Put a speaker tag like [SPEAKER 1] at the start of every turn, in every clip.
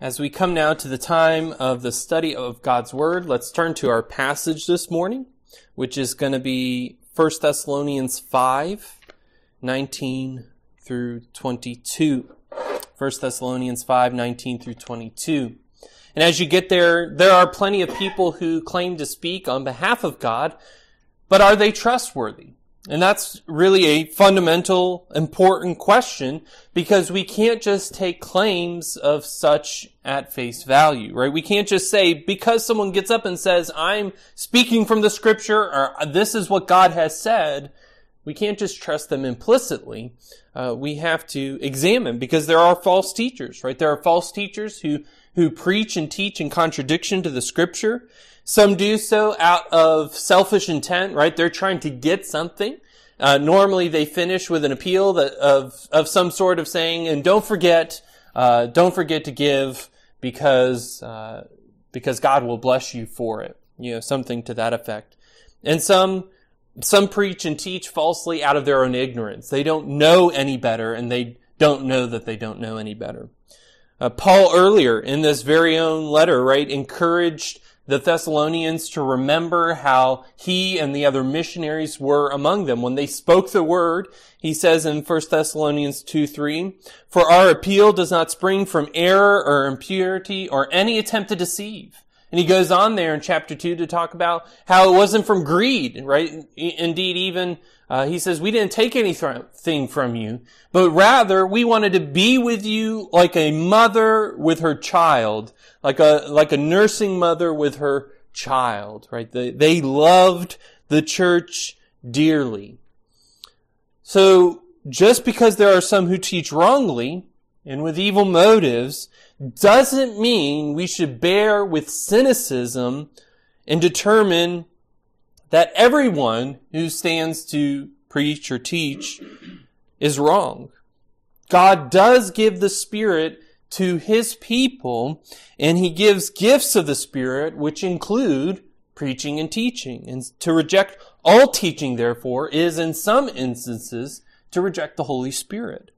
[SPEAKER 1] As we come now to the time of the study of God's Word, let's turn to our passage this morning, which is going to be 1 Thessalonians 5, 19 through 22. 1 Thessalonians 5, 19 through 22. And as you get there, there are plenty of people who claim to speak on behalf of God, but are they trustworthy? And that's really a fundamental, important question because we can't just take claims of such at face value, right? We can't just say, because someone gets up and says, I'm speaking from the scripture or this is what God has said, we can't just trust them implicitly. Uh, we have to examine because there are false teachers, right? There are false teachers who, who preach and teach in contradiction to the scripture. Some do so out of selfish intent, right? They're trying to get something. Uh, normally they finish with an appeal that, of, of some sort of saying, and don't forget, uh, don't forget to give because, uh, because God will bless you for it. You know, something to that effect. And some, some preach and teach falsely out of their own ignorance. They don't know any better and they don't know that they don't know any better. Uh, Paul earlier in this very own letter, right, encouraged the Thessalonians to remember how he and the other missionaries were among them. When they spoke the word, he says in 1 Thessalonians 2, 3, For our appeal does not spring from error or impurity or any attempt to deceive. And he goes on there in chapter 2 to talk about how it wasn't from greed, right? Indeed, even uh, he says, we didn't take anything from you, but rather we wanted to be with you like a mother with her child, like a, like a nursing mother with her child, right? They, they loved the church dearly. So just because there are some who teach wrongly and with evil motives doesn't mean we should bear with cynicism and determine that everyone who stands to preach or teach is wrong. God does give the Spirit to His people, and He gives gifts of the Spirit, which include preaching and teaching. And to reject all teaching, therefore, is in some instances to reject the Holy Spirit.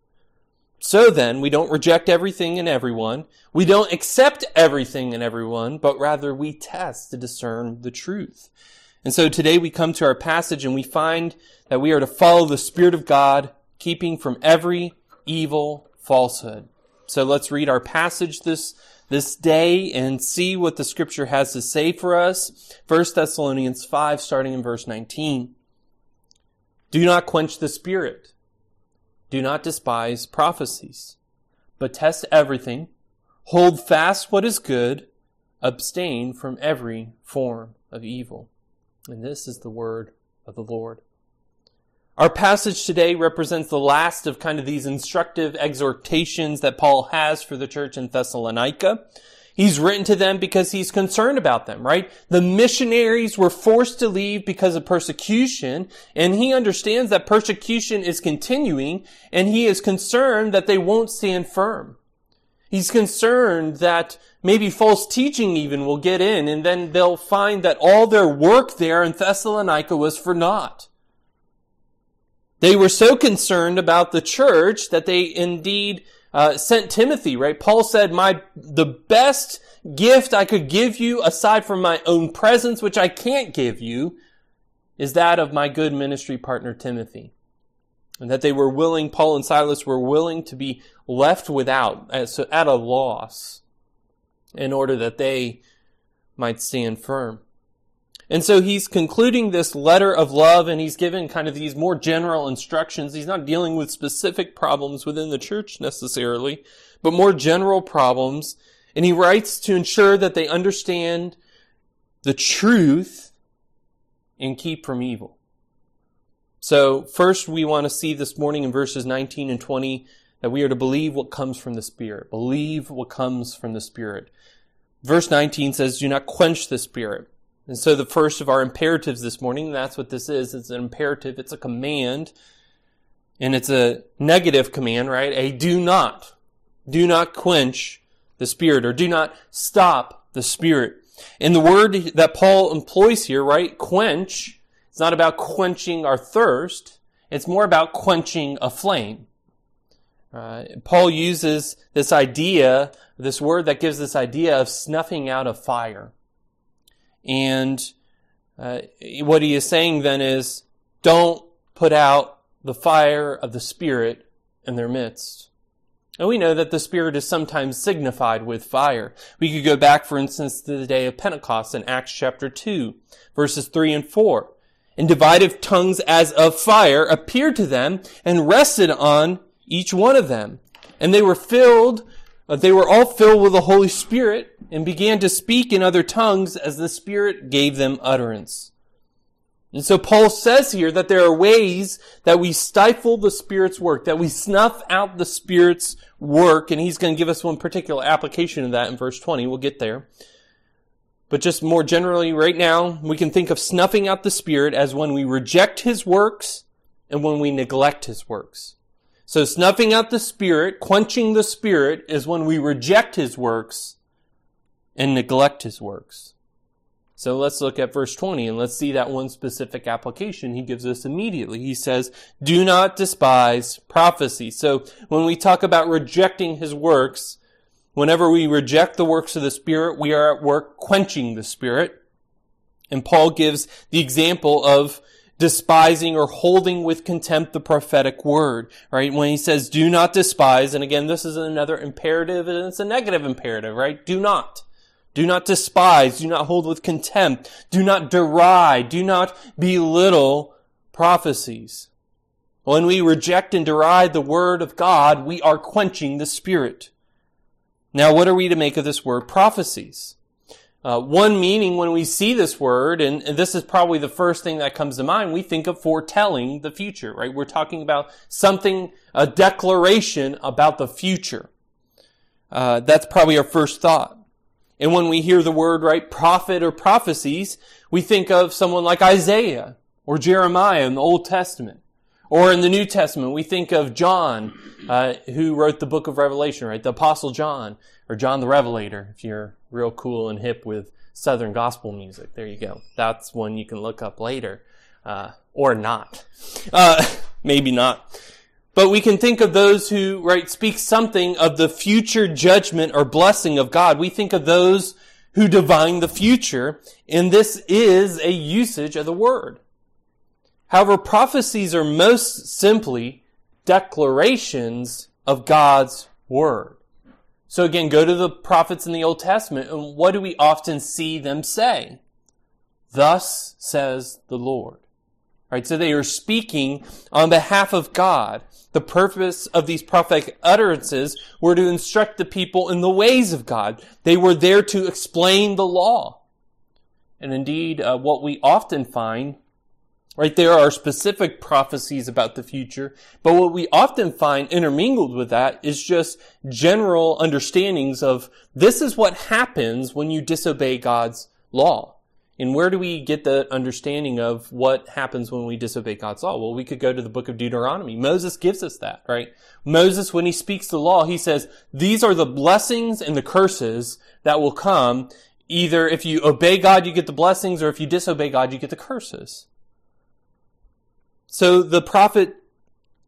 [SPEAKER 1] So then, we don't reject everything and everyone. We don't accept everything and everyone, but rather we test to discern the truth. And so today we come to our passage and we find that we are to follow the Spirit of God, keeping from every evil falsehood. So let's read our passage this, this day and see what the scripture has to say for us. 1 Thessalonians 5, starting in verse 19. Do not quench the Spirit. Do not despise prophecies, but test everything. Hold fast what is good. Abstain from every form of evil. And this is the word of the Lord. Our passage today represents the last of kind of these instructive exhortations that Paul has for the church in Thessalonica. He's written to them because he's concerned about them, right? The missionaries were forced to leave because of persecution, and he understands that persecution is continuing, and he is concerned that they won't stand firm. He's concerned that maybe false teaching even will get in and then they'll find that all their work there in Thessalonica was for naught. They were so concerned about the church that they indeed uh, sent Timothy, right? Paul said, my, the best gift I could give you aside from my own presence, which I can't give you, is that of my good ministry partner Timothy and that they were willing, Paul and Silas were willing to be left without, at a loss, in order that they might stand firm. And so he's concluding this letter of love and he's given kind of these more general instructions. He's not dealing with specific problems within the church necessarily, but more general problems. And he writes to ensure that they understand the truth and keep from evil. So first we want to see this morning in verses 19 and 20 that we are to believe what comes from the Spirit. Believe what comes from the Spirit. Verse 19 says, do not quench the Spirit. And so the first of our imperatives this morning, that's what this is. It's an imperative. It's a command. And it's a negative command, right? A do not. Do not quench the Spirit or do not stop the Spirit. And the word that Paul employs here, right? Quench it's not about quenching our thirst. It's more about quenching a flame. Uh, Paul uses this idea, this word that gives this idea of snuffing out a fire. And uh, what he is saying then is, don't put out the fire of the Spirit in their midst. And we know that the Spirit is sometimes signified with fire. We could go back, for instance, to the day of Pentecost in Acts chapter 2, verses 3 and 4. And divided tongues as of fire appeared to them and rested on each one of them. And they were filled, Uh, they were all filled with the Holy Spirit and began to speak in other tongues as the Spirit gave them utterance. And so Paul says here that there are ways that we stifle the Spirit's work, that we snuff out the Spirit's work, and he's going to give us one particular application of that in verse 20. We'll get there. But just more generally, right now, we can think of snuffing out the Spirit as when we reject His works and when we neglect His works. So snuffing out the Spirit, quenching the Spirit, is when we reject His works and neglect His works. So let's look at verse 20 and let's see that one specific application he gives us immediately. He says, do not despise prophecy. So when we talk about rejecting his works, whenever we reject the works of the Spirit, we are at work quenching the Spirit. And Paul gives the example of despising or holding with contempt the prophetic word, right? When he says, do not despise, and again, this is another imperative and it's a negative imperative, right? Do not. Do not despise. Do not hold with contempt. Do not deride. Do not belittle prophecies. When we reject and deride the word of God, we are quenching the spirit. Now, what are we to make of this word prophecies? Uh, one meaning when we see this word, and, and, this is probably the first thing that comes to mind, we think of foretelling the future, right? We're talking about something, a declaration about the future. Uh, that's probably our first thought. And when we hear the word, right, prophet or prophecies, we think of someone like Isaiah or Jeremiah in the Old Testament. Or in the New Testament, we think of John, uh, who wrote the book of Revelation, right? The Apostle John, or John the Revelator, if you're real cool and hip with Southern gospel music. There you go. That's one you can look up later. Uh, or not. Uh, maybe not. But we can think of those who, right, speak something of the future judgment or blessing of God. We think of those who divine the future, and this is a usage of the word. However, prophecies are most simply declarations of God's word. So again, go to the prophets in the Old Testament, and what do we often see them say? Thus says the Lord. Right, so they are speaking on behalf of God. The purpose of these prophetic utterances were to instruct the people in the ways of God. They were there to explain the law. And indeed, uh, what we often find Right, there are specific prophecies about the future, but what we often find intermingled with that is just general understandings of this is what happens when you disobey God's law. And where do we get the understanding of what happens when we disobey God's law? Well, we could go to the book of Deuteronomy. Moses gives us that, right? Moses, when he speaks the law, he says, these are the blessings and the curses that will come. Either if you obey God, you get the blessings, or if you disobey God, you get the curses. So the prophet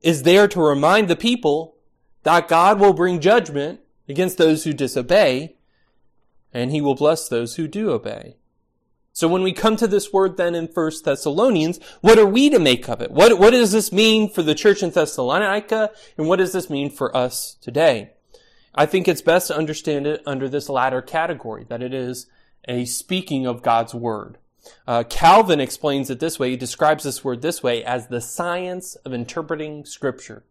[SPEAKER 1] is there to remind the people that God will bring judgment against those who disobey, and he will bless those who do obey. So when we come to this word then in First Thessalonians, what are we to make of it? What, what does this mean for the church in Thessalonica, and what does this mean for us today? I think it's best to understand it under this latter category, that it is a speaking of God's word. Uh, Calvin explains it this way. He describes this word this way as the science of interpreting scripture.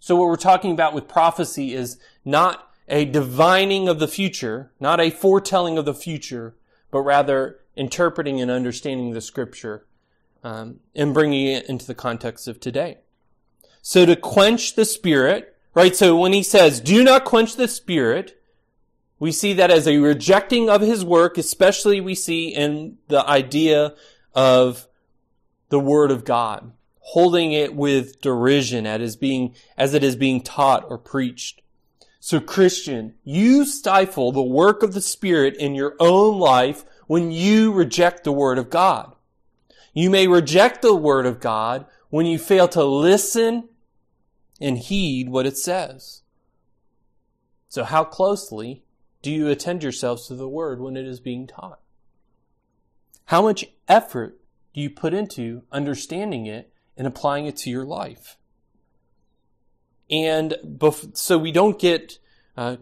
[SPEAKER 1] So what we're talking about with prophecy is not a divining of the future, not a foretelling of the future, but rather interpreting and understanding the scripture um, and bringing it into the context of today. So to quench the spirit, right? So when he says, do not quench the spirit, we see that as a rejecting of his work, especially we see in the idea of the word of God, holding it with derision as being, as it is being taught or preached. So Christian, you stifle the work of the Spirit in your own life when you reject the Word of God. You may reject the Word of God when you fail to listen and heed what it says. So, how closely do you attend yourselves to the word when it is being taught? How much effort do you put into understanding it and applying it to your life? And bef- so we don't get uh,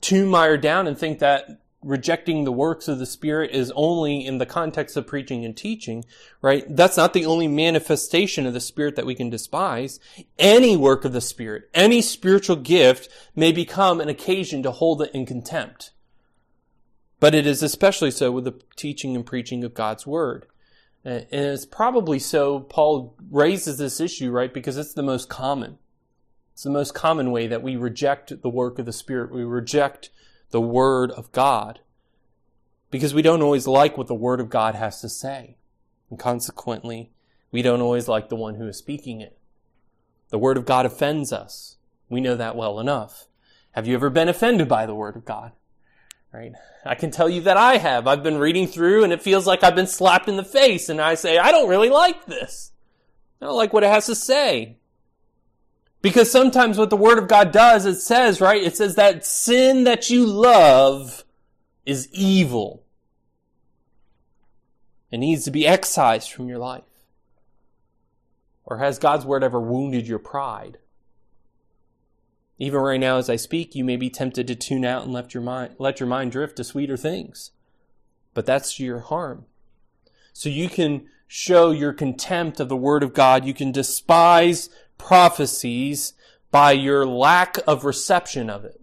[SPEAKER 1] too mired down and think that rejecting the works of the Spirit is only in the context of preaching and teaching, right? That's not the only manifestation of the Spirit that we can despise. Any work of the Spirit, any spiritual gift may become an occasion to hold it in contempt. But it is especially so with the teaching and preaching of God's Word. And it's probably so Paul raises this issue, right? Because it's the most common. It's the most common way that we reject the work of the Spirit. We reject the Word of God because we don't always like what the Word of God has to say. And consequently, we don't always like the one who is speaking it. The Word of God offends us. We know that well enough. Have you ever been offended by the Word of God? Right? I can tell you that I have. I've been reading through and it feels like I've been slapped in the face and I say, I don't really like this. I don't like what it has to say. Because sometimes what the Word of God does, it says, right? It says that sin that you love is evil. It needs to be excised from your life. Or has God's Word ever wounded your pride? Even right now as I speak, you may be tempted to tune out and let your mind, let your mind drift to sweeter things. But that's your harm. So you can show your contempt of the Word of God. You can despise prophecies by your lack of reception of it.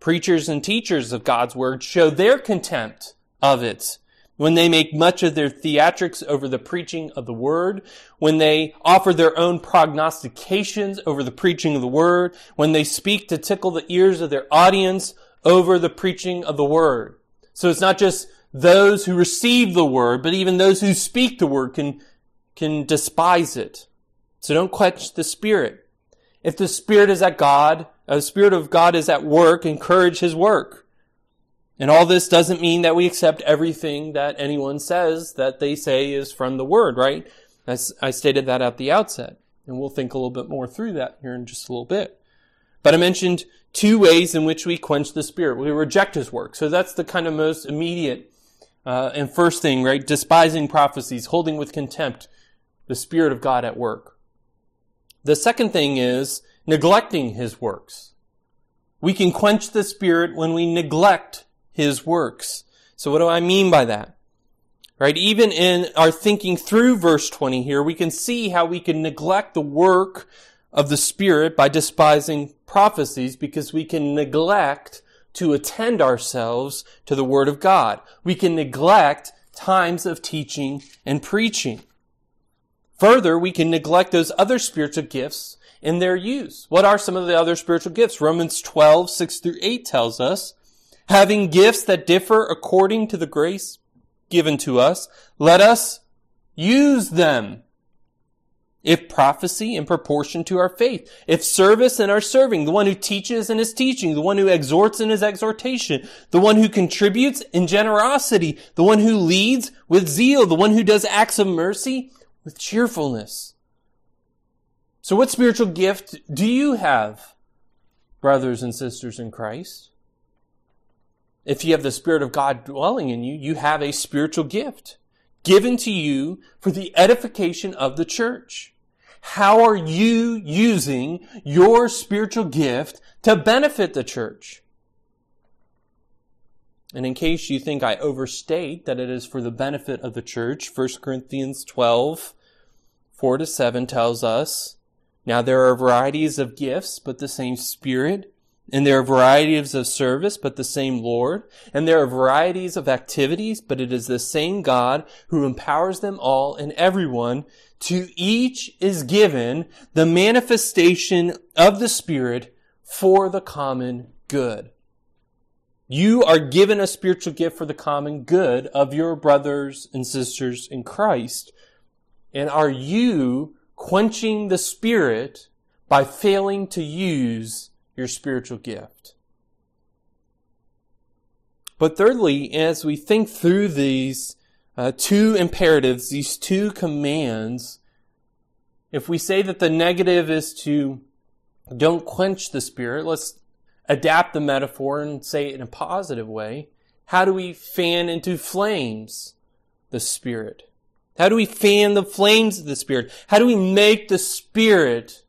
[SPEAKER 1] Preachers and teachers of God's word show their contempt of it when they make much of their theatrics over the preaching of the word, when they offer their own prognostications over the preaching of the word, when they speak to tickle the ears of their audience over the preaching of the word. So it's not just those who receive the word, but even those who speak the word can, can despise it. So don't quench the Spirit. If the Spirit is at God, the Spirit of God is at work, encourage His work. And all this doesn't mean that we accept everything that anyone says that they say is from the Word, right? As I stated that at the outset. And we'll think a little bit more through that here in just a little bit. But I mentioned two ways in which we quench the Spirit. We reject His work. So that's the kind of most immediate uh, and first thing, right? Despising prophecies, holding with contempt the Spirit of God at work. The second thing is neglecting his works. We can quench the spirit when we neglect his works. So what do I mean by that? Right? Even in our thinking through verse 20 here, we can see how we can neglect the work of the spirit by despising prophecies because we can neglect to attend ourselves to the word of God. We can neglect times of teaching and preaching. Further, we can neglect those other spiritual gifts in their use. What are some of the other spiritual gifts? Romans 12, 6 through 8 tells us, having gifts that differ according to the grace given to us, let us use them. If prophecy in proportion to our faith, if service in our serving, the one who teaches in his teaching, the one who exhorts in his exhortation, the one who contributes in generosity, the one who leads with zeal, the one who does acts of mercy with cheerfulness. So what spiritual gift do you have, brothers and sisters in Christ? If you have the Spirit of God dwelling in you, you have a spiritual gift given to you for the edification of the church. How are you using your spiritual gift to benefit the church? And in case you think I overstate that it is for the benefit of the church, 1 Corinthians 12, 4 to 7 tells us, Now there are varieties of gifts, but the same Spirit. And there are varieties of service, but the same Lord. And there are varieties of activities, but it is the same God who empowers them all and everyone. To each is given the manifestation of the Spirit for the common good. You are given a spiritual gift for the common good of your brothers and sisters in Christ. And are you quenching the spirit by failing to use your spiritual gift? But thirdly, as we think through these uh, two imperatives, these two commands, if we say that the negative is to don't quench the Spirit, let's adapt the metaphor and say it in a positive way. How do we fan into flames the Spirit? How do we fan the flames of the Spirit? How do we make the Spirit,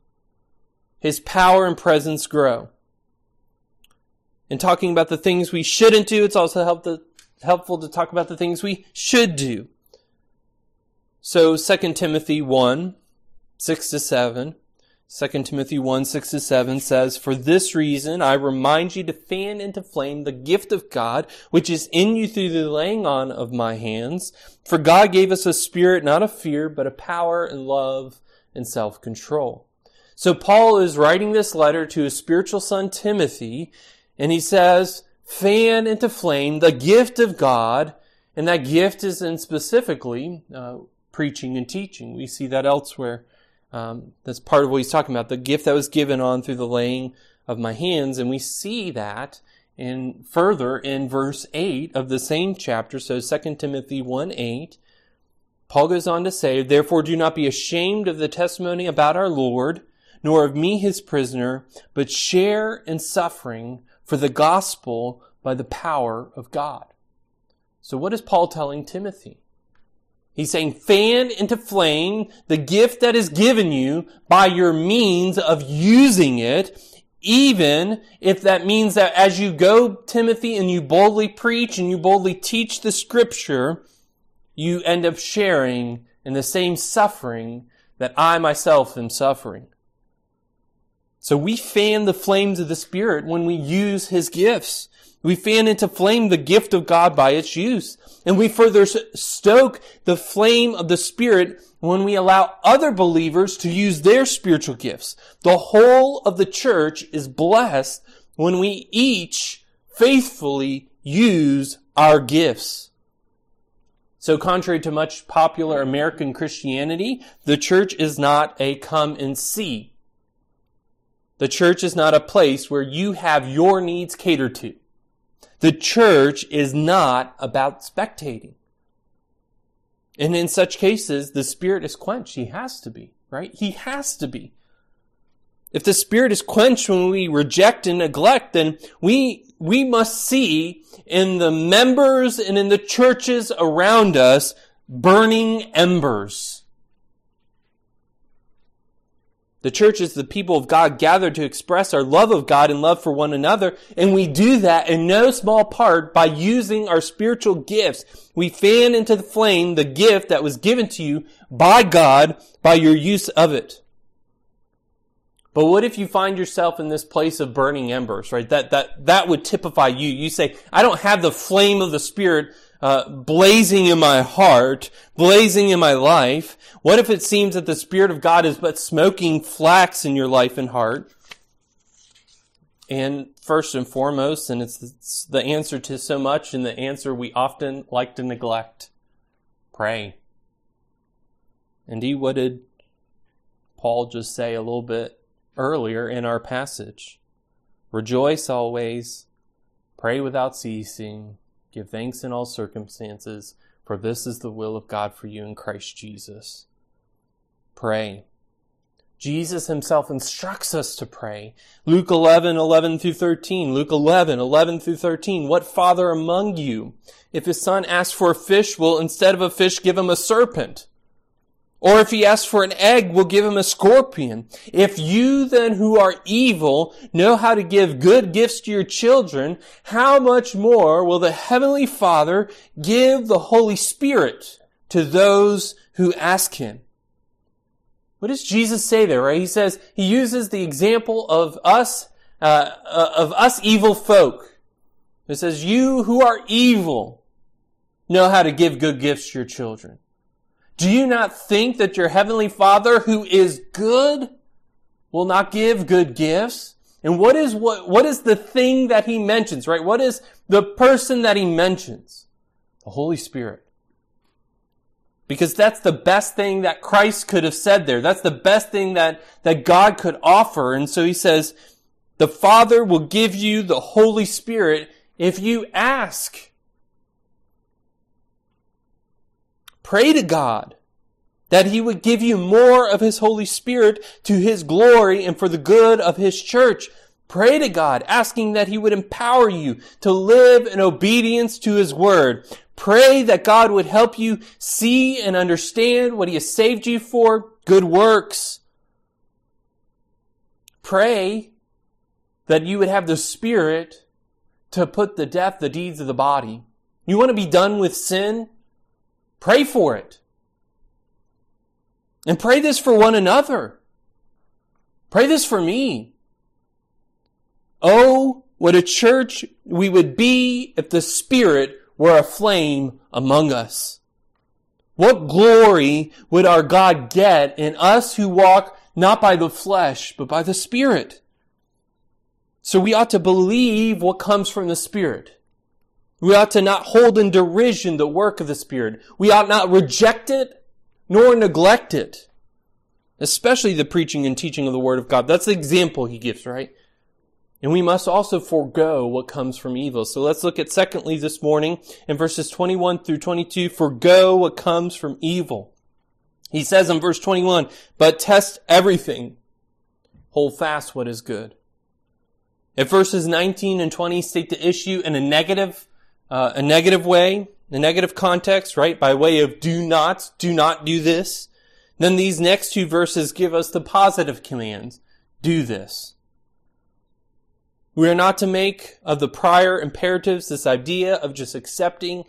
[SPEAKER 1] His power and presence grow? In talking about the things we shouldn't do, it's also help to, helpful to talk about the things we should do. So 2 Timothy 1, 6 to 7. 2 Timothy 1, 6 to 7 says, For this reason I remind you to fan into flame the gift of God, which is in you through the laying on of my hands. For God gave us a spirit not of fear, but of power and love and self-control. So Paul is writing this letter to his spiritual son Timothy, and he says, fan into flame the gift of God, and that gift is in specifically uh, preaching and teaching. We see that elsewhere. Um, that's part of what he's talking about, the gift that was given on through the laying of my hands. And we see that in further in verse 8 of the same chapter. So 2 Timothy 1 8. Paul goes on to say, Therefore do not be ashamed of the testimony about our Lord, nor of me his prisoner, but share in suffering for the gospel by the power of God. So what is Paul telling Timothy? He's saying fan into flame the gift that is given you by your means of using it, even if that means that as you go, Timothy, and you boldly preach and you boldly teach the scripture, you end up sharing in the same suffering that I myself am suffering. So we fan the flames of the Spirit when we use His gifts. We fan into flame the gift of God by its use. And we further stoke the flame of the Spirit when we allow other believers to use their spiritual gifts. The whole of the church is blessed when we each faithfully use our gifts. So contrary to much popular American Christianity, the church is not a come and see. The church is not a place where you have your needs catered to. The church is not about spectating. And in such cases, the spirit is quenched. He has to be, right? He has to be. If the spirit is quenched when we reject and neglect, then we, we must see in the members and in the churches around us burning embers the church is the people of God gathered to express our love of God and love for one another. And we do that in no small part by using our spiritual gifts. We fan into the flame the gift that was given to you by God by your use of it. But what if you find yourself in this place of burning embers, right? That, that, that would typify you. You say, I don't have the flame of the Spirit uh, blazing in my heart, blazing in my life? What if it seems that the Spirit of God is but smoking flax in your life and heart? And first and foremost, and it's the answer to so much and the answer we often like to neglect, pray. Indeed, what did Paul just say a little bit earlier in our passage? Rejoice always, pray without ceasing, Give thanks in all circumstances, for this is the will of God for you in Christ Jesus. Pray. Jesus himself instructs us to pray. Luke 11, 11 through 13. Luke 11, 11 through 13. What father among you, if his son asks for a fish, will instead of a fish give him a serpent? Or if he asks for an egg, we'll give him a scorpion. If you then who are evil know how to give good gifts to your children, how much more will the Heavenly Father give the Holy Spirit to those who ask him? What does Jesus say there, right? He says, he uses the example of us, uh, uh of us evil folk. It says, you who are evil know how to give good gifts to your children. Do you not think that your heavenly father who is good will not give good gifts? And what is what, what is the thing that he mentions, right? What is the person that he mentions? The Holy Spirit. Because that's the best thing that Christ could have said there. That's the best thing that, that God could offer. And so he says, the Father will give you the Holy Spirit if you ask. Pray to God. that he would give you more of his Holy Spirit to his glory and for the good of his church. Pray to God, asking that he would empower you to live in obedience to his word. Pray that God would help you see and understand what he has saved you for, good works. Pray that you would have the spirit to put the death, the deeds of the body. You want to be done with sin? Pray for it. And pray this for one another. Pray this for me. Oh, what a church we would be if the Spirit were a flame among us. What glory would our God get in us who walk not by the flesh, but by the Spirit? So we ought to believe what comes from the Spirit. We ought to not hold in derision the work of the Spirit. We ought not reject it nor neglect it. Especially the preaching and teaching of the Word of God. That's the example he gives, right? And we must also forego what comes from evil. So let's look at secondly this morning in verses 21 through 22, forego what comes from evil. He says in verse 21, but test everything. Hold fast what is good. If verses 19 and 20 state the issue in a negative, uh, a negative way, a negative context, right? By way of do not, do not do this. Then these next two verses give us the positive commands. Do this. We are not to make of the prior imperatives this idea of just accepting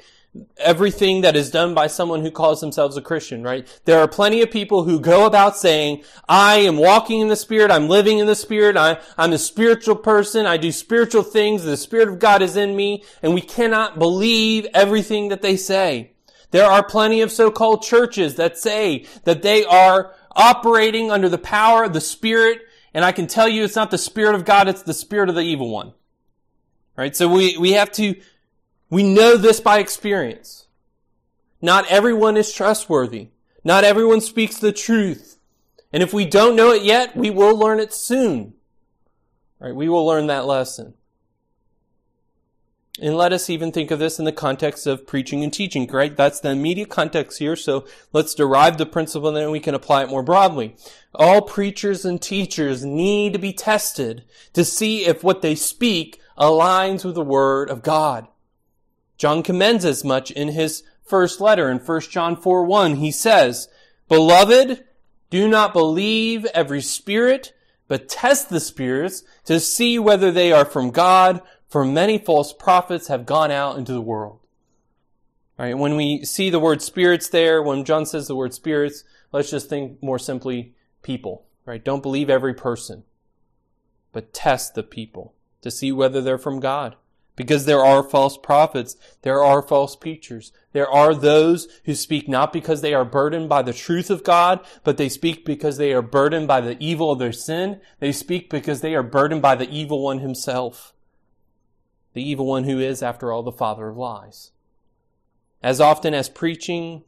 [SPEAKER 1] everything that is done by someone who calls themselves a Christian, right? There are plenty of people who go about saying, I am walking in the Spirit, I'm living in the Spirit, I, am a spiritual person, I do spiritual things, the Spirit of God is in me, and we cannot believe everything that they say. There are plenty of so-called churches that say that they are operating under the power of the Spirit, and I can tell you it's not the Spirit of God, it's the Spirit of the evil one. Right? So we, we have to we know this by experience. Not everyone is trustworthy. Not everyone speaks the truth. And if we don't know it yet, we will learn it soon. Right? We will learn that lesson. And let us even think of this in the context of preaching and teaching, right? That's the immediate context here. So let's derive the principle and then we can apply it more broadly. All preachers and teachers need to be tested to see if what they speak aligns with the Word of God. John commends as much in his first letter in 1 John 4 1. He says, Beloved, do not believe every spirit, but test the spirits to see whether they are from God, for many false prophets have gone out into the world. All right, when we see the word spirits there, when John says the word spirits, let's just think more simply people, right? Don't believe every person, but test the people to see whether they're from God because there are false prophets. There are false preachers. There are those who speak not because they are burdened by the truth of God, but they speak because they are burdened by the evil of their sin. They speak because they are burdened by the evil one himself. The evil one who is, after all, the father of lies. As often as preaching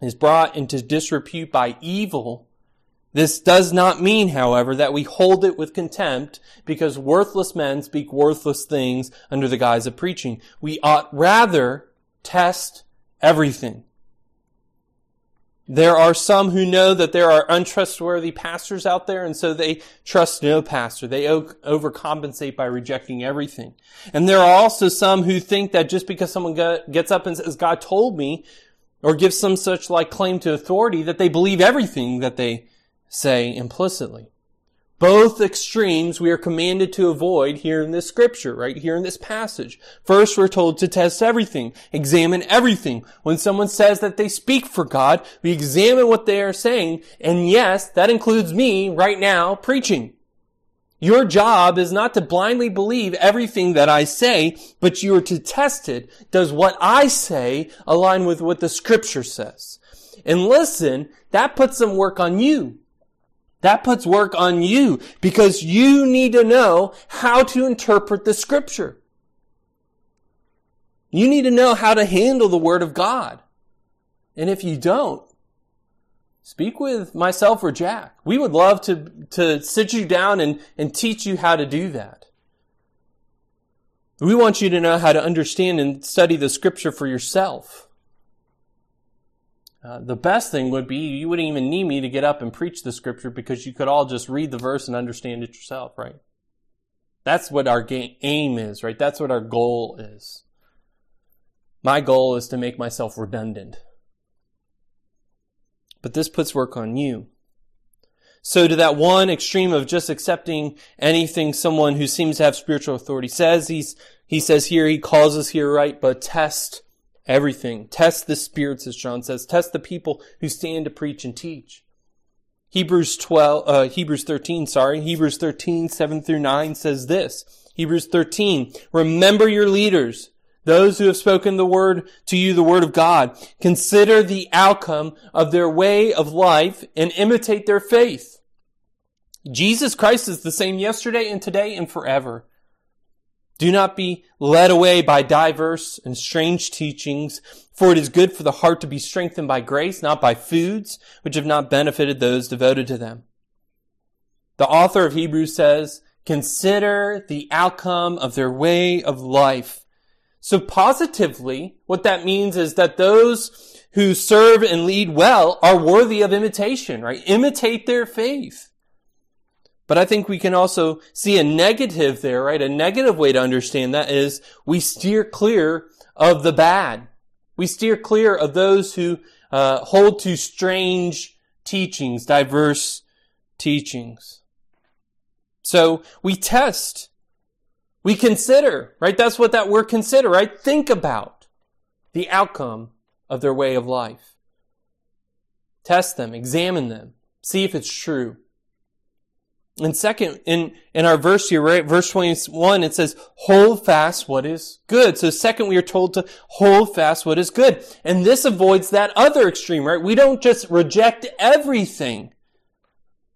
[SPEAKER 1] is brought into disrepute by evil, this does not mean, however, that we hold it with contempt because worthless men speak worthless things under the guise of preaching. We ought rather test everything. There are some who know that there are untrustworthy pastors out there, and so they trust no pastor. They overcompensate by rejecting everything. And there are also some who think that just because someone gets up and says, God told me, or gives some such like claim to authority, that they believe everything that they say implicitly. Both extremes we are commanded to avoid here in this scripture, right here in this passage. First, we're told to test everything, examine everything. When someone says that they speak for God, we examine what they are saying, and yes, that includes me right now preaching. Your job is not to blindly believe everything that I say, but you are to test it. Does what I say align with what the scripture says? And listen, that puts some work on you. That puts work on you because you need to know how to interpret the scripture. You need to know how to handle the word of God. And if you don't, speak with myself or Jack. We would love to, to sit you down and, and teach you how to do that. We want you to know how to understand and study the scripture for yourself. Uh, the best thing would be you wouldn't even need me to get up and preach the scripture because you could all just read the verse and understand it yourself, right? That's what our game, aim is, right? That's what our goal is. My goal is to make myself redundant. But this puts work on you. So to that one extreme of just accepting anything someone who seems to have spiritual authority says, he's, he says here, he calls us here, right? But test everything. Test the spirits, as John says. Test the people who stand to preach and teach. Hebrews 12, uh, Hebrews 13, sorry. Hebrews 13, 7 through 9 says this. Hebrews 13, remember your leaders, those who have spoken the word to you, the word of God. Consider the outcome of their way of life and imitate their faith. Jesus Christ is the same yesterday and today and forever. Do not be led away by diverse and strange teachings, for it is good for the heart to be strengthened by grace, not by foods which have not benefited those devoted to them. The author of Hebrews says, consider the outcome of their way of life. So positively, what that means is that those who serve and lead well are worthy of imitation, right? Imitate their faith. But I think we can also see a negative there, right? A negative way to understand that is we steer clear of the bad. We steer clear of those who uh, hold to strange teachings, diverse teachings. So we test. We consider, right? That's what that word consider, right? Think about the outcome of their way of life. Test them, examine them, see if it's true. And second, in, in our verse here, right, verse 21, it says, hold fast what is good. So second, we are told to hold fast what is good. And this avoids that other extreme, right? We don't just reject everything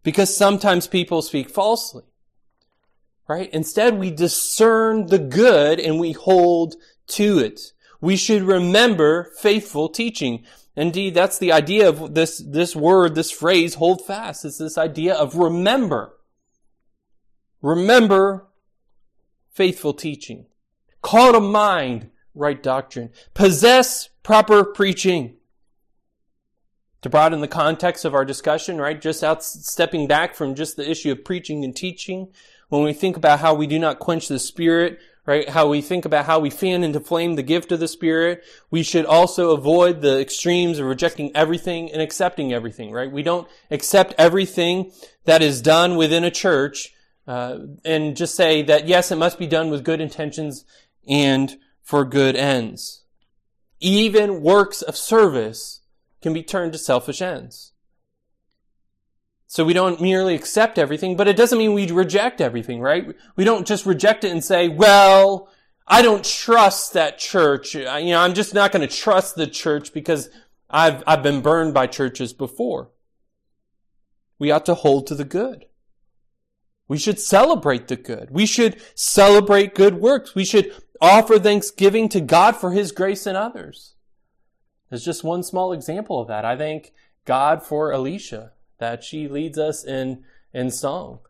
[SPEAKER 1] because sometimes people speak falsely, right? Instead, we discern the good and we hold to it. We should remember faithful teaching. Indeed, that's the idea of this, this word, this phrase, hold fast. It's this idea of remember. Remember faithful teaching. Call to mind right doctrine. Possess proper preaching. To broaden the context of our discussion, right? Just out stepping back from just the issue of preaching and teaching, when we think about how we do not quench the spirit, right? How we think about how we fan into flame the gift of the Spirit. We should also avoid the extremes of rejecting everything and accepting everything, right? We don't accept everything that is done within a church uh, and just say that yes, it must be done with good intentions and for good ends. Even works of service can be turned to selfish ends. So we don't merely accept everything, but it doesn't mean we reject everything, right? We don't just reject it and say, well, I don't trust that church. You know, I'm just not going to trust the church because I've, I've been burned by churches before. We ought to hold to the good. We should celebrate the good. We should celebrate good works. We should offer thanksgiving to God for His grace in others. There's just one small example of that. I thank God for Alicia, that she leads us in, in song.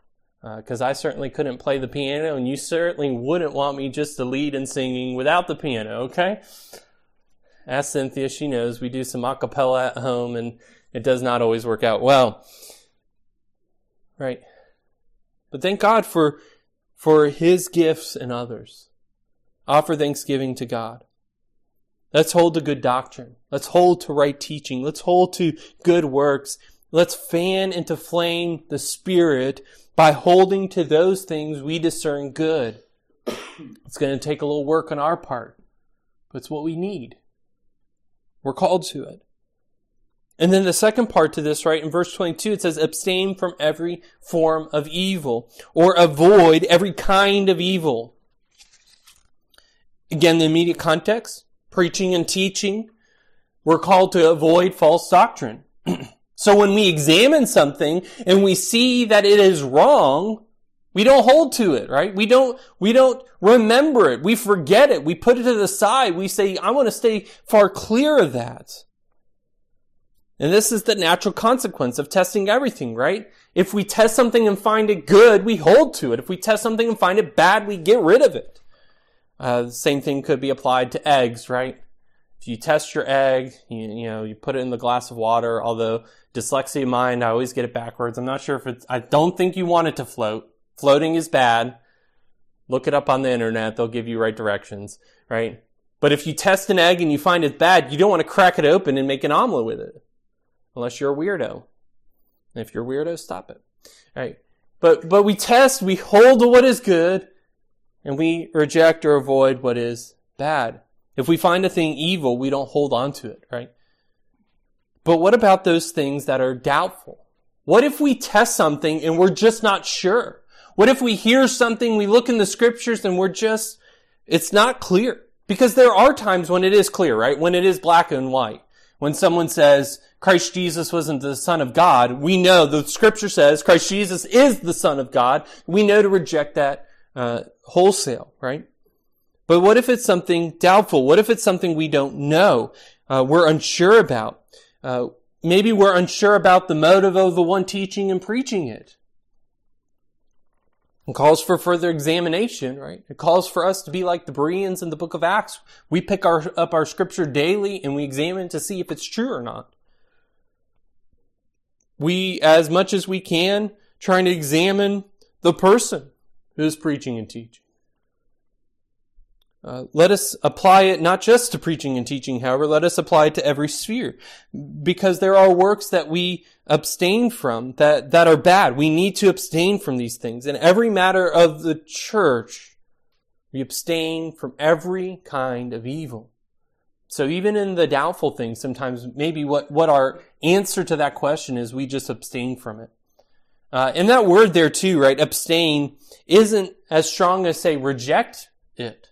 [SPEAKER 1] Because uh, I certainly couldn't play the piano, and you certainly wouldn't want me just to lead in singing without the piano, okay? Ask Cynthia, she knows we do some a cappella at home, and it does not always work out well. Right? But thank God for, for His gifts and others. Offer thanksgiving to God. Let's hold to good doctrine. Let's hold to right teaching. Let's hold to good works. Let's fan into flame the Spirit by holding to those things we discern good. It's going to take a little work on our part, but it's what we need. We're called to it. And then the second part to this, right, in verse 22, it says, abstain from every form of evil, or avoid every kind of evil. Again, the immediate context, preaching and teaching, we're called to avoid false doctrine. so when we examine something and we see that it is wrong, we don't hold to it, right? We don't, we don't remember it. We forget it. We put it to the side. We say, I want to stay far clear of that. And this is the natural consequence of testing everything, right? If we test something and find it good, we hold to it. If we test something and find it bad, we get rid of it. Uh, the same thing could be applied to eggs, right? If you test your egg, you, you know, you put it in the glass of water, although dyslexia mind, I always get it backwards. I'm not sure if it's, I don't think you want it to float. Floating is bad. Look it up on the internet. They'll give you right directions, right? But if you test an egg and you find it bad, you don't want to crack it open and make an omelet with it. Unless you're a weirdo. And if you're a weirdo, stop it. Right? But, but we test, we hold to what is good, and we reject or avoid what is bad. If we find a thing evil, we don't hold on to it, right? But what about those things that are doubtful? What if we test something and we're just not sure? What if we hear something, we look in the scriptures and we're just, it's not clear? Because there are times when it is clear, right? When it is black and white. When someone says Christ Jesus wasn't the Son of God, we know the scripture says Christ Jesus is the Son of God. We know to reject that uh, wholesale, right? But what if it's something doubtful? What if it's something we don't know? Uh, we're unsure about. Uh, maybe we're unsure about the motive of the one teaching and preaching it. It calls for further examination, right? It calls for us to be like the Bereans in the book of Acts. We pick our, up our scripture daily and we examine to see if it's true or not. We, as much as we can, trying to examine the person who is preaching and teaching. Uh, let us apply it not just to preaching and teaching, however, let us apply it to every sphere. Because there are works that we abstain from that, that are bad. We need to abstain from these things. In every matter of the church, we abstain from every kind of evil. So even in the doubtful things, sometimes maybe what, what our answer to that question is we just abstain from it. Uh, and that word there too, right? Abstain isn't as strong as say reject it.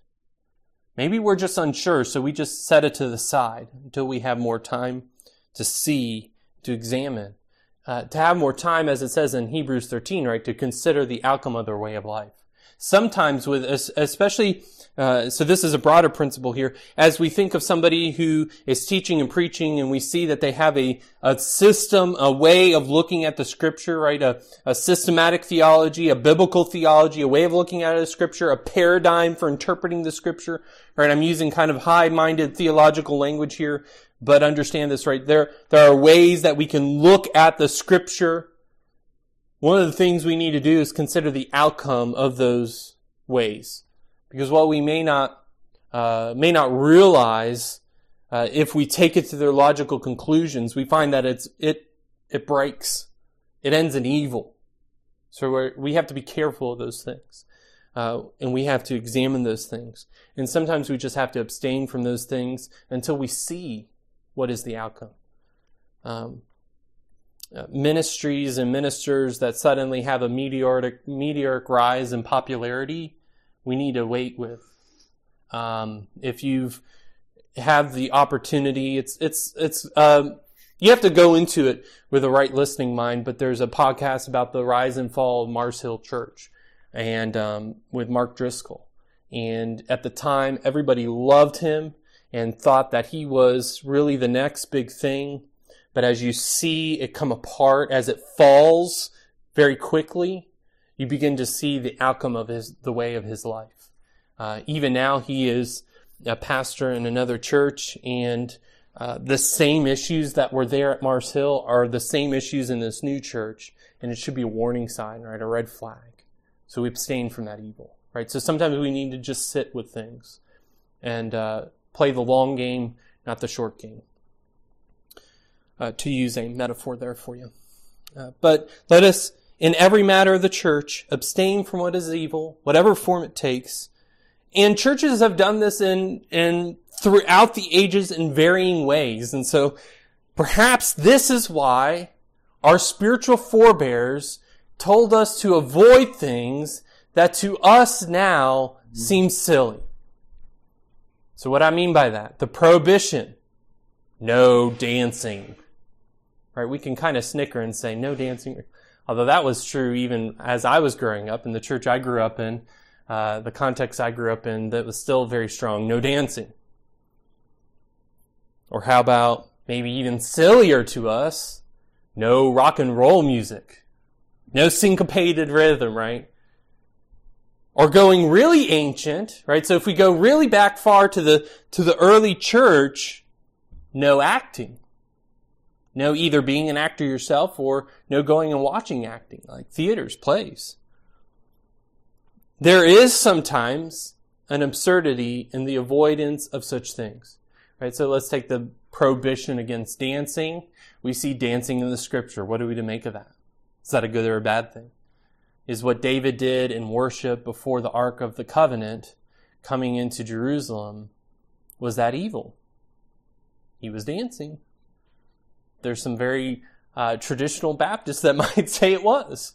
[SPEAKER 1] Maybe we're just unsure, so we just set it to the side until we have more time to see, to examine, uh, to have more time, as it says in Hebrews 13, right, to consider the outcome of their way of life. Sometimes with, especially uh, so this is a broader principle here. As we think of somebody who is teaching and preaching and we see that they have a, a system, a way of looking at the scripture, right? A, a systematic theology, a biblical theology, a way of looking at the scripture, a paradigm for interpreting the scripture, right? I'm using kind of high-minded theological language here, but understand this, right? There, there are ways that we can look at the scripture. One of the things we need to do is consider the outcome of those ways. Because while we may not, uh, may not realize, uh, if we take it to their logical conclusions, we find that it's, it, it breaks. It ends in evil. So we have to be careful of those things. Uh, and we have to examine those things. And sometimes we just have to abstain from those things until we see what is the outcome. Um, uh, ministries and ministers that suddenly have a meteoric, meteoric rise in popularity we need to wait with. Um, if you've have the opportunity, it's it's it's um, you have to go into it with a right listening mind. But there's a podcast about the rise and fall of Mars Hill Church, and um, with Mark Driscoll. And at the time, everybody loved him and thought that he was really the next big thing. But as you see it come apart, as it falls very quickly, you begin to see the outcome of his, the way of his life. Uh, even now, he is a pastor in another church, and uh, the same issues that were there at Mars Hill are the same issues in this new church, and it should be a warning sign, right? A red flag. So we abstain from that evil, right? So sometimes we need to just sit with things and uh, play the long game, not the short game. Uh, to use a metaphor there for you. Uh, but let us in every matter of the church, abstain from what is evil, whatever form it takes. And churches have done this in, in throughout the ages in varying ways. And so perhaps this is why our spiritual forebears told us to avoid things that to us now seem silly. So what I mean by that, the prohibition, no dancing, right? We can kind of snicker and say no dancing. Although that was true even as I was growing up in the church I grew up in, uh, the context I grew up in, that was still very strong. No dancing. Or how about maybe even sillier to us, no rock and roll music. No syncopated rhythm, right? Or going really ancient, right? So if we go really back far to the, to the early church, no acting. No either being an actor yourself or no going and watching acting, like theaters, plays. There is sometimes an absurdity in the avoidance of such things. Right? So let's take the prohibition against dancing. We see dancing in the scripture. What are we to make of that? Is that a good or a bad thing? Is what David did in worship before the Ark of the Covenant coming into Jerusalem, was that evil? He was dancing. There's some very uh, traditional Baptists that might say it was.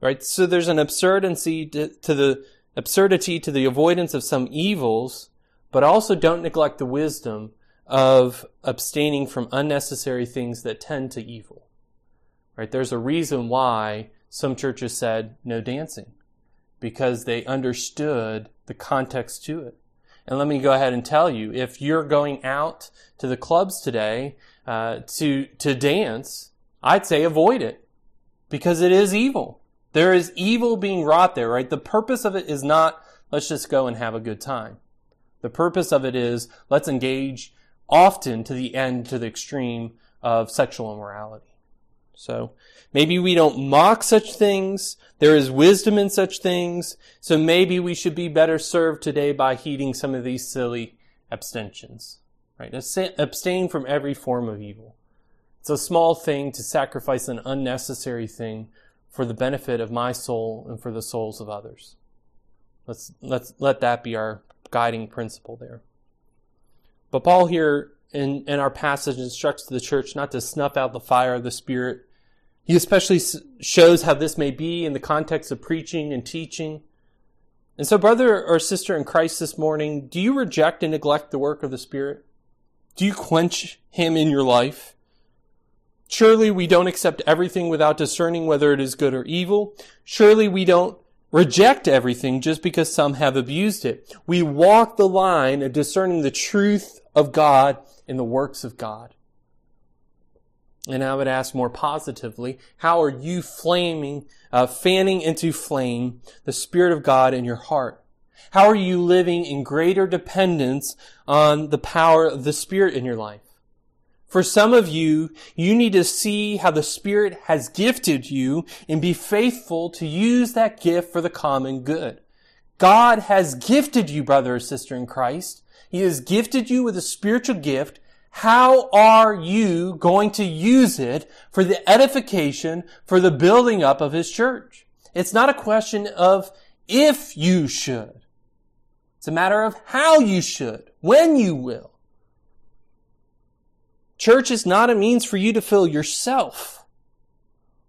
[SPEAKER 1] Right? So there's an absurdity to, to the absurdity to the avoidance of some evils, but also don't neglect the wisdom of abstaining from unnecessary things that tend to evil. Right? There's a reason why some churches said no dancing because they understood the context to it. And let me go ahead and tell you, if you're going out to the clubs today uh, to to dance, I'd say avoid it because it is evil. There is evil being wrought there, right? The purpose of it is not let's just go and have a good time. The purpose of it is let's engage often to the end, to the extreme of sexual immorality. So maybe we don't mock such things. There is wisdom in such things. So maybe we should be better served today by heeding some of these silly abstentions, right? Abstain from every form of evil. It's a small thing to sacrifice an unnecessary thing for the benefit of my soul and for the souls of others. Let's, let's let that be our guiding principle there. But Paul here in, in our passage instructs the church not to snuff out the fire of the Spirit. He especially shows how this may be in the context of preaching and teaching. And so, brother or sister in Christ this morning, do you reject and neglect the work of the Spirit? Do you quench Him in your life? Surely we don't accept everything without discerning whether it is good or evil. Surely we don't reject everything just because some have abused it. We walk the line of discerning the truth of God in the works of God. And I would ask more positively, how are you flaming, uh, fanning into flame the Spirit of God in your heart? How are you living in greater dependence on the power of the Spirit in your life? For some of you, you need to see how the Spirit has gifted you and be faithful to use that gift for the common good. God has gifted you, brother or sister in Christ. He has gifted you with a spiritual gift. How are you going to use it for the edification, for the building up of His church? It's not a question of if you should. It's a matter of how you should, when you will. Church is not a means for you to fill yourself.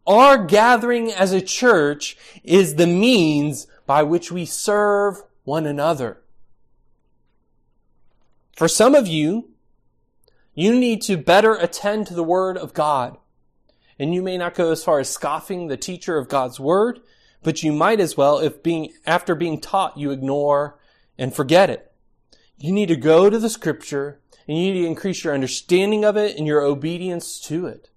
[SPEAKER 1] Our gathering as a church is the means by which we serve one another. For some of you, you need to better attend to the Word of God. And you may not go as far as scoffing the teacher of God's Word, but you might as well, if being, after being taught, you ignore and forget it. You need to go to the Scripture and you need to increase your understanding of it and your obedience to it.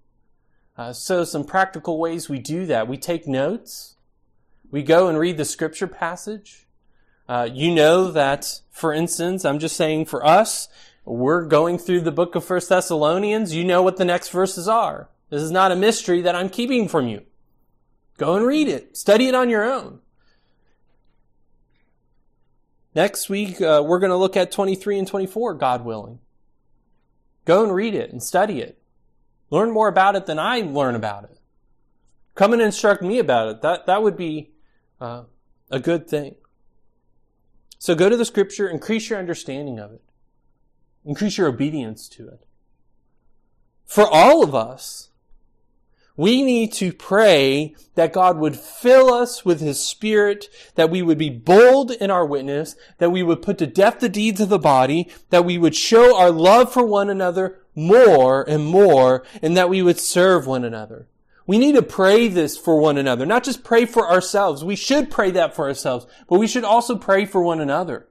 [SPEAKER 1] Uh, so some practical ways we do that. We take notes. We go and read the scripture passage. Uh, you know that, for instance, I'm just saying for us, we're going through the book of First Thessalonians. You know what the next verses are. This is not a mystery that I'm keeping from you. Go and read it. Study it on your own. Next week, uh, we're going to look at 23 and 24, God willing. Go and read it and study it. Learn more about it than I learn about it. Come and instruct me about it. That, that would be uh, a good thing. So go to the scripture, increase your understanding of it, increase your obedience to it. For all of us, we need to pray that God would fill us with His Spirit, that we would be bold in our witness, that we would put to death the deeds of the body, that we would show our love for one another more and more, and that we would serve one another. We need to pray this for one another, not just pray for ourselves. We should pray that for ourselves, but we should also pray for one another.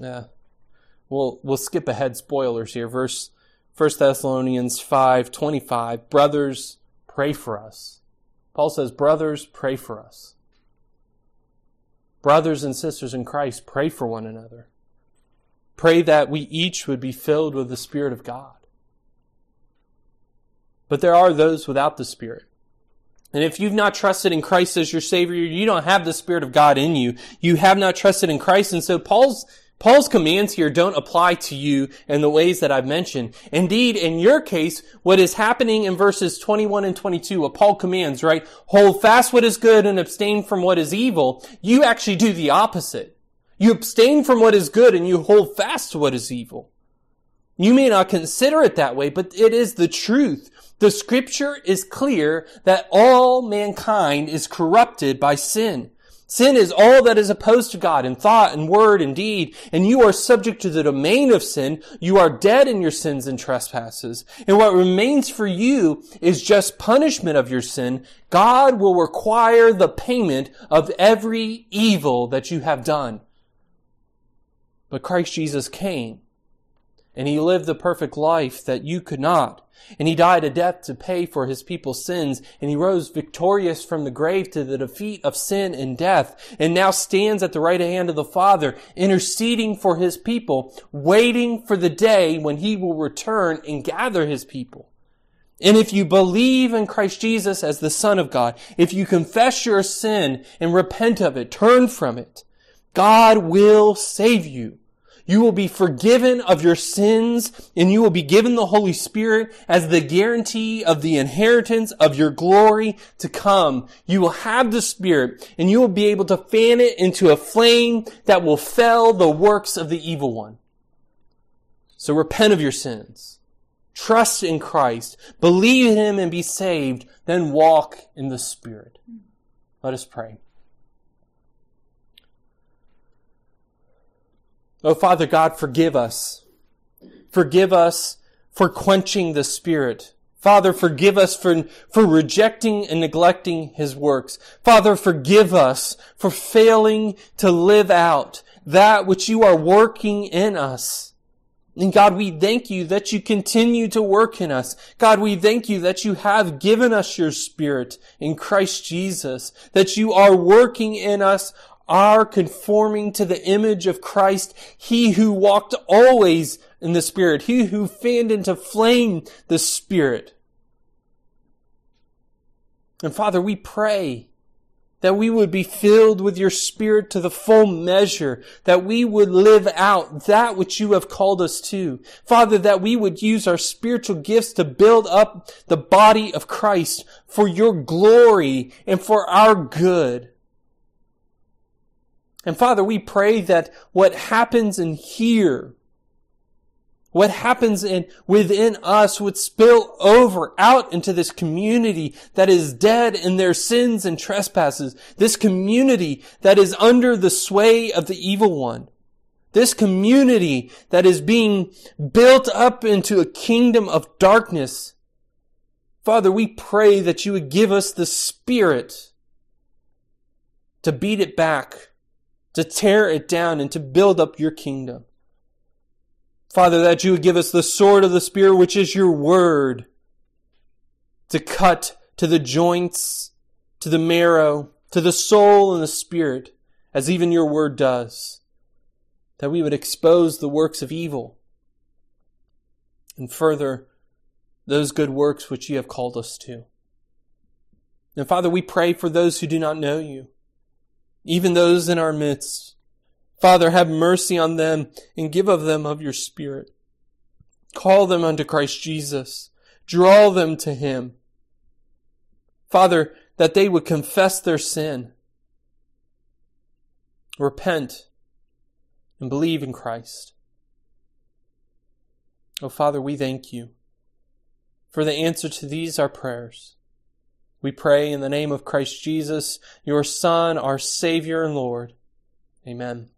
[SPEAKER 1] Yeah. We'll, we'll skip ahead spoilers here. Verse 1 Thessalonians 5:25, brothers, pray for us. Paul says, brothers, pray for us. Brothers and sisters in Christ, pray for one another. Pray that we each would be filled with the Spirit of God. But there are those without the Spirit. And if you've not trusted in Christ as your Savior, you don't have the Spirit of God in you. You have not trusted in Christ. And so Paul's Paul's commands here don't apply to you in the ways that I've mentioned. Indeed, in your case, what is happening in verses 21 and 22, what Paul commands, right? Hold fast what is good and abstain from what is evil. You actually do the opposite. You abstain from what is good and you hold fast to what is evil. You may not consider it that way, but it is the truth. The scripture is clear that all mankind is corrupted by sin. Sin is all that is opposed to God in thought and word and deed, and you are subject to the domain of sin. You are dead in your sins and trespasses. And what remains for you is just punishment of your sin. God will require the payment of every evil that you have done. But Christ Jesus came and he lived the perfect life that you could not. And he died a death to pay for his people's sins, and he rose victorious from the grave to the defeat of sin and death, and now stands at the right hand of the Father, interceding for his people, waiting for the day when he will return and gather his people. And if you believe in Christ Jesus as the Son of God, if you confess your sin and repent of it, turn from it, God will save you. You will be forgiven of your sins and you will be given the Holy Spirit as the guarantee of the inheritance of your glory to come. You will have the Spirit and you will be able to fan it into a flame that will fell the works of the evil one. So repent of your sins. Trust in Christ. Believe in Him and be saved. Then walk in the Spirit. Let us pray. Oh, Father God, forgive us. Forgive us for quenching the Spirit. Father, forgive us for, for rejecting and neglecting His works. Father, forgive us for failing to live out that which you are working in us. And God, we thank you that you continue to work in us. God, we thank you that you have given us your Spirit in Christ Jesus, that you are working in us are conforming to the image of Christ, he who walked always in the Spirit, he who fanned into flame the Spirit. And Father, we pray that we would be filled with your Spirit to the full measure, that we would live out that which you have called us to. Father, that we would use our spiritual gifts to build up the body of Christ for your glory and for our good. And Father, we pray that what happens in here, what happens in, within us would spill over out into this community that is dead in their sins and trespasses. This community that is under the sway of the evil one. This community that is being built up into a kingdom of darkness. Father, we pray that you would give us the spirit to beat it back to tear it down and to build up your kingdom. Father, that you would give us the sword of the Spirit, which is your word, to cut to the joints, to the marrow, to the soul and the spirit, as even your word does. That we would expose the works of evil and further those good works which you have called us to. And Father, we pray for those who do not know you even those in our midst. Father, have mercy on them and give of them of your Spirit. Call them unto Christ Jesus. Draw them to Him. Father, that they would confess their sin, repent, and believe in Christ. Oh, Father, we thank you for the answer to these our prayers. We pray in the name of Christ Jesus, your Son, our Savior and Lord. Amen.